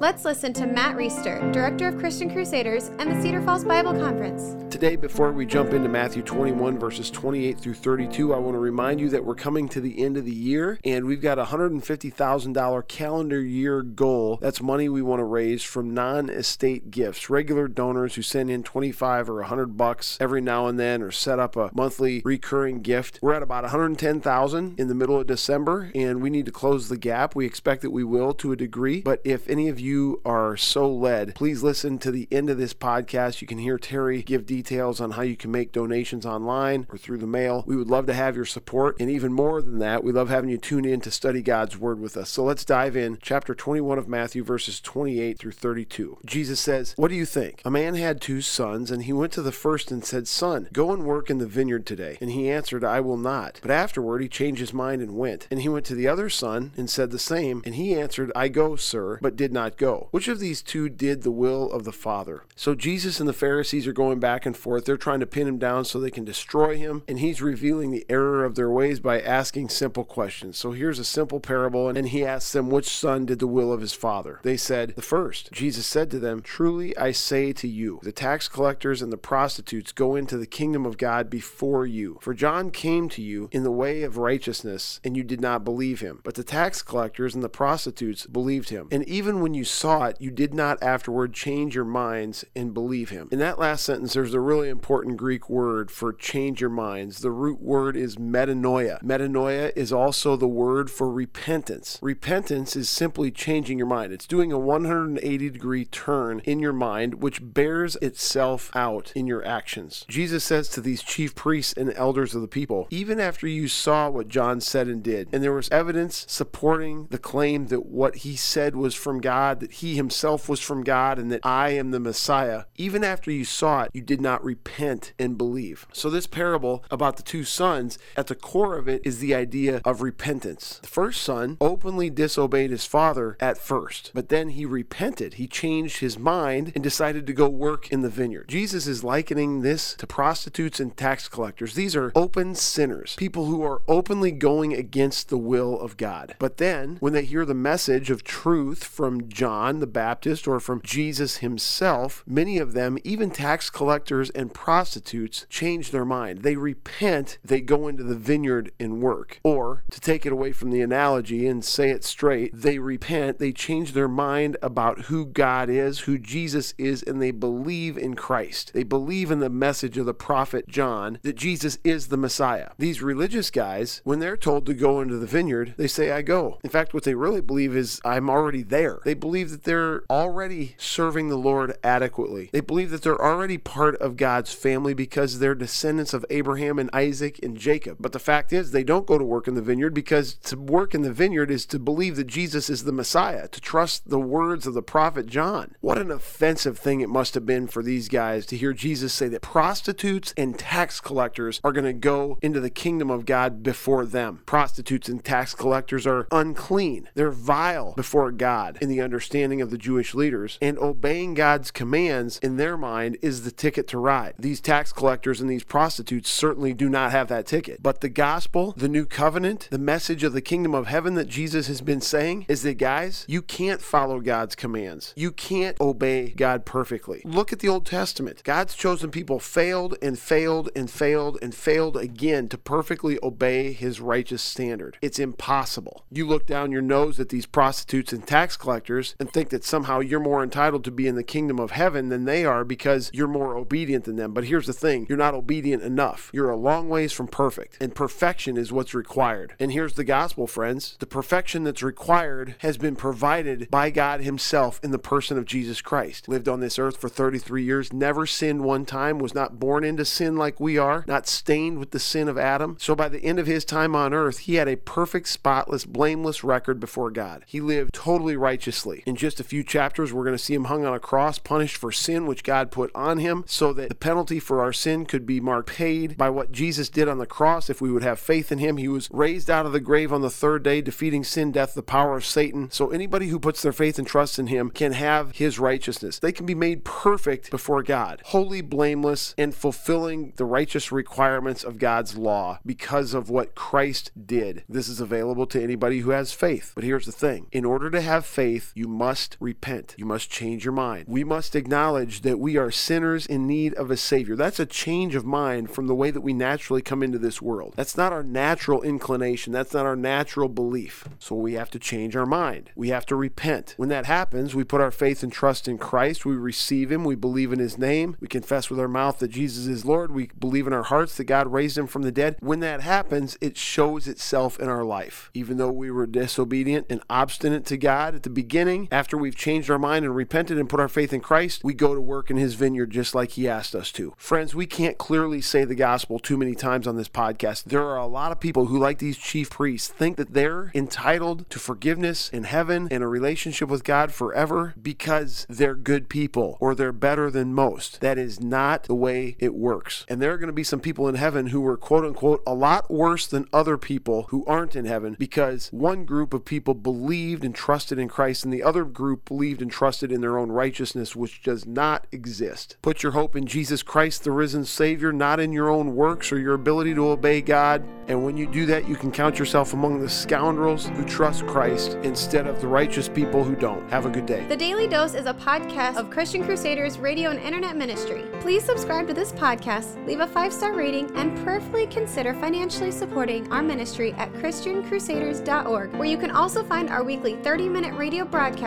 Let's listen to Matt Reisetter, Director of Christian Crusaders and the Cedar Falls Bible Conference. Today, before we jump into Matthew 21, verses 28 through 32, I want to remind you that we're coming to the end of the year and we've got a $150,000 calendar year goal. That's money we want to raise from non estate gifts, regular donors who send in 25 or 100 bucks every now and then or set up a monthly recurring gift. We're at about 110,000 in the middle of December and we need to close the gap. We expect that we will to a degree, but if any of you you are so led, please listen to the end of this podcast. You can hear Terri give details on how you can make donations online or through the mail. We would love to have your support. And even more than that, we love having you tune in to study God's word with us. So let's dive in. Chapter 21 of Matthew, verses 28 through 32. Jesus says, What do you think? A man had two sons, and he went to the first and said, Son, go and work in the vineyard today. And he answered, I will not. But afterward he changed his mind and went. And he went to the other son and said the same. And he answered, I go, sir, but did not go? Which of these two did the will of the Father? So Jesus and the Pharisees are going back and forth. They're trying to pin him down so they can destroy him, and he's revealing the error of their ways by asking simple questions. So here's a simple parable, and he asks them which son did the will of his father. They said, The first. Jesus said to them, Truly I say to you, the tax collectors and the prostitutes go into the kingdom of God before you. For John came to you in the way of righteousness, and you did not believe him. But the tax collectors and the prostitutes believed him. And even when you saw it, you did not afterward change your minds and believe him. In that last sentence, there's a really important Greek word for change your minds. The root word is metanoia. Metanoia is also the word for repentance. Repentance is simply changing your mind, it's doing a 180 degree turn in your mind, which bears itself out in your actions. Jesus says to these chief priests and elders of the people, even after you saw what John said and did, and there was evidence supporting the claim that what he said was from God, that he himself was from God and that I am the Messiah, even after you saw it, you did not repent and believe. So, this parable about the two sons, at the core of it is the idea of repentance. The first son openly disobeyed his father at first, but then he repented. He changed his mind and decided to go work in the vineyard. Jesus is likening this to prostitutes and tax collectors. These are open sinners, people who are openly going against the will of God. But then, when they hear the message of truth from John, the Baptist or from Jesus himself, many of them, even tax collectors and prostitutes, change their mind. They repent, they go into the vineyard and work. Or, to take it away from the analogy and say it straight, they repent, they change their mind about who God is, who Jesus is, and they believe in Christ. They believe in the message of the prophet John that Jesus is the Messiah. These religious guys, when they're told to go into the vineyard, they say, I go. In fact, what they really believe is, I'm already there. They believe that they're already serving the Lord adequately. They believe that they're already part of God's family because they're descendants of Abraham and Isaac and Jacob. But the fact is, they don't go to work in the vineyard because to work in the vineyard is to believe that Jesus is the Messiah, to trust the words of the prophet John. What an offensive thing it must have been for these guys to hear Jesus say that prostitutes and tax collectors are going to go into the kingdom of God before them. Prostitutes and tax collectors are unclean, they're vile before God in the understanding of the Jewish leaders, and obeying God's commands in their mind is the ticket to ride. These tax collectors and these prostitutes certainly do not have that ticket. But the gospel, the new covenant, the message of the kingdom of heaven that Jesus has been saying is that, guys, you can't follow God's commands. You can't obey God perfectly. Look at the Old Testament. God's chosen people failed and failed and failed and failed again to perfectly obey his righteous standard. It's impossible. You look down your nose at these prostitutes and tax collectors and think that that somehow you're more entitled to be in the kingdom of heaven than they are because you're more obedient than them. But here's the thing you're not obedient enough. You're a long ways from perfect, and perfection is what's required. And here's the gospel, friends the perfection that's required has been provided by God Himself in the person of Jesus Christ. Lived on this earth for 33 years, never sinned one time, was not born into sin like we are, not stained with the sin of Adam. So by the end of his time on earth, he had a perfect, spotless, blameless record before God. He lived totally righteously. In just a few chapters, we're going to see him hung on a cross, punished for sin which God put on him, so that the penalty for our sin could be marked paid by what Jesus did on the cross if we would have faith in him. He was raised out of the grave on the third day, defeating sin, death, the power of Satan. So anybody who puts their faith and trust in him can have his righteousness. They can be made perfect before God, holy, blameless, and fulfilling the righteous requirements of God's law because of what Christ did. This is available to anybody who has faith. But here's the thing in order to have faith, you must repent. You must change your mind. We must acknowledge that we are sinners in need of a Savior. That's a change of mind from the way that we naturally come into this world. That's not our natural inclination. That's not our natural belief. So we have to change our mind. We have to repent. When that happens, we put our faith and trust in Christ. We receive Him. We believe in His name. We confess with our mouth that Jesus is Lord. We believe in our hearts that God raised Him from the dead. When that happens, it shows itself in our life. Even though we were disobedient and obstinate to God at the beginning, after we've changed our mind and repented and put our faith in Christ, we go to work in His vineyard just like He asked us to. Friends, we can't clearly say the gospel too many times on this podcast. There are a lot of people who, like these chief priests, think that they're entitled to forgiveness in heaven and a relationship with God forever because they're good people or they're better than most. That is not the way it works. And there are going to be some people in heaven who were quote unquote a lot worse than other people who aren't in heaven because one group of people believed and trusted in Christ and the other group believed and trusted in their own righteousness, which does not exist. Put your hope in Jesus Christ, the risen Savior, not in your own works or your ability to obey God. And when you do that, you can count yourself among the scoundrels who trust Christ instead of the righteous people who don't. Have a good day. The Daily Dose is a podcast of Christian Crusaders radio and internet ministry. Please subscribe to this podcast, leave a five star rating, and prayerfully consider financially supporting our ministry at ChristianCrusaders.org, where you can also find our weekly 30 minute radio broadcast,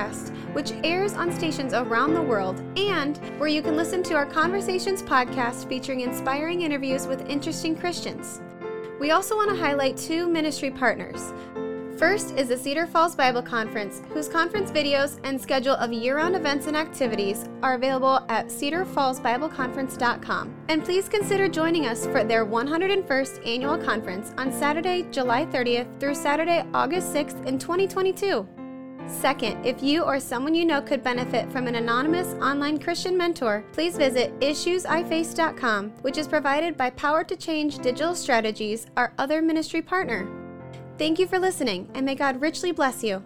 which airs on stations around the world, and where you can listen to our Conversations podcast featuring inspiring interviews with interesting Christians. We also want to highlight two ministry partners. First is the Cedar Falls Bible Conference, whose conference videos and schedule of year round events and activities are available at cedarfallsbibleconference.com. And please consider joining us for their 101st annual conference on Saturday, July 30th through Saturday, August 6th in 2022. Second, if you or someone you know could benefit from an anonymous online Christian mentor, please visit issuesiface.com, which is provided by Power to Change Digital Strategies, our other ministry partner. Thank you for listening, and may God richly bless you.